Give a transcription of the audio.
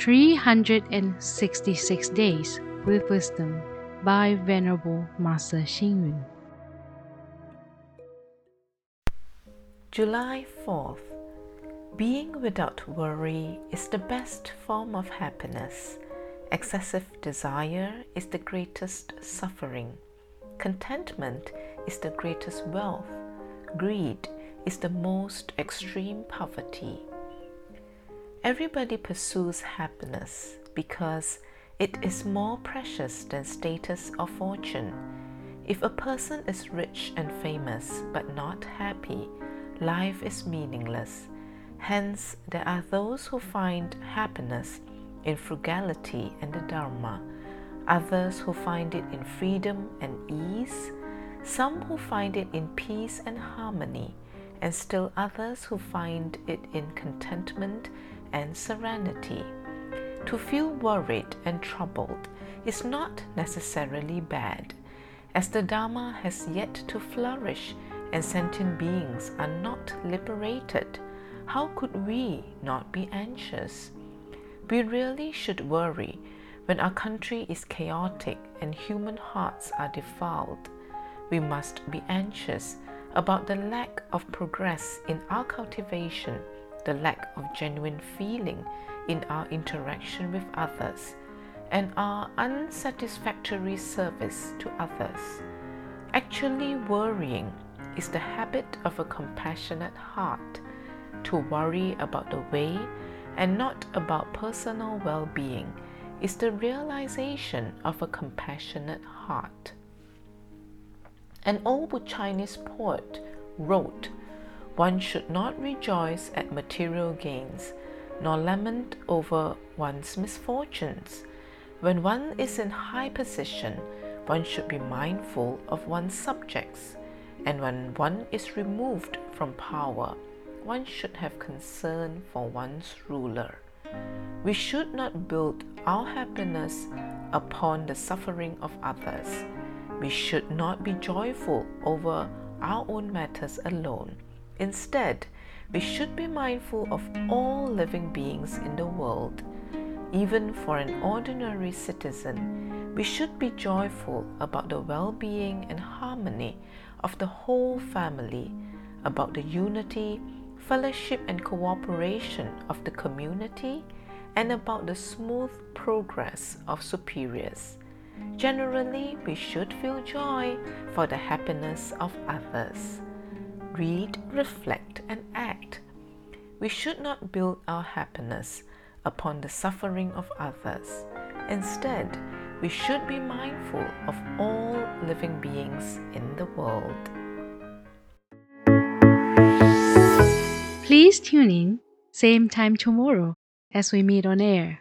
366 Days with Wisdom by Venerable Master Xing Yun. July 4th. Being without worry is the best form of happiness. Excessive desire is the greatest suffering. Contentment is the greatest wealth. Greed is the most extreme poverty. Everybody pursues happiness because it is more precious than status or fortune. If a person is rich and famous but not happy, life is meaningless. Hence, there are those who find happiness in frugality and the Dharma, others who find it in freedom and ease, some who find it in peace and harmony, and still others who find it in contentment and serenity. To feel worried and troubled is not necessarily bad, as the Dharma has yet to flourish and sentient beings are not liberated. How could we not be anxious? We really should worry when our country is chaotic and human hearts are defiled. We must be anxious about the lack of progress in our cultivation, the lack of genuine feeling in our interaction with others, and our unsatisfactory service to others. Actually, worrying is the habit of a compassionate heart. To worry about the way and not about personal well being is the realization of a compassionate heart. An old Chinese poet wrote, One should not rejoice at material gains, nor lament over one's misfortunes. When one is in high position, one should be mindful of one's subjects, and when one is removed from power, one should have concern for one's ruler. We should not build our happiness upon the suffering of others. We should not be joyful over our own matters alone. Instead, we should be mindful of all living beings in the world. Even for an ordinary citizen, we should be joyful about the well being and harmony of the whole family, about the unity fellowship and cooperation of the community, and about the smooth progress of superiors. Generally, we should feel joy for the happiness of others. Read, reflect, and act. We should not build our happiness upon the suffering of others. Instead, we should be mindful of all living beings in the world. Please tune in, same time tomorrow as we meet on air.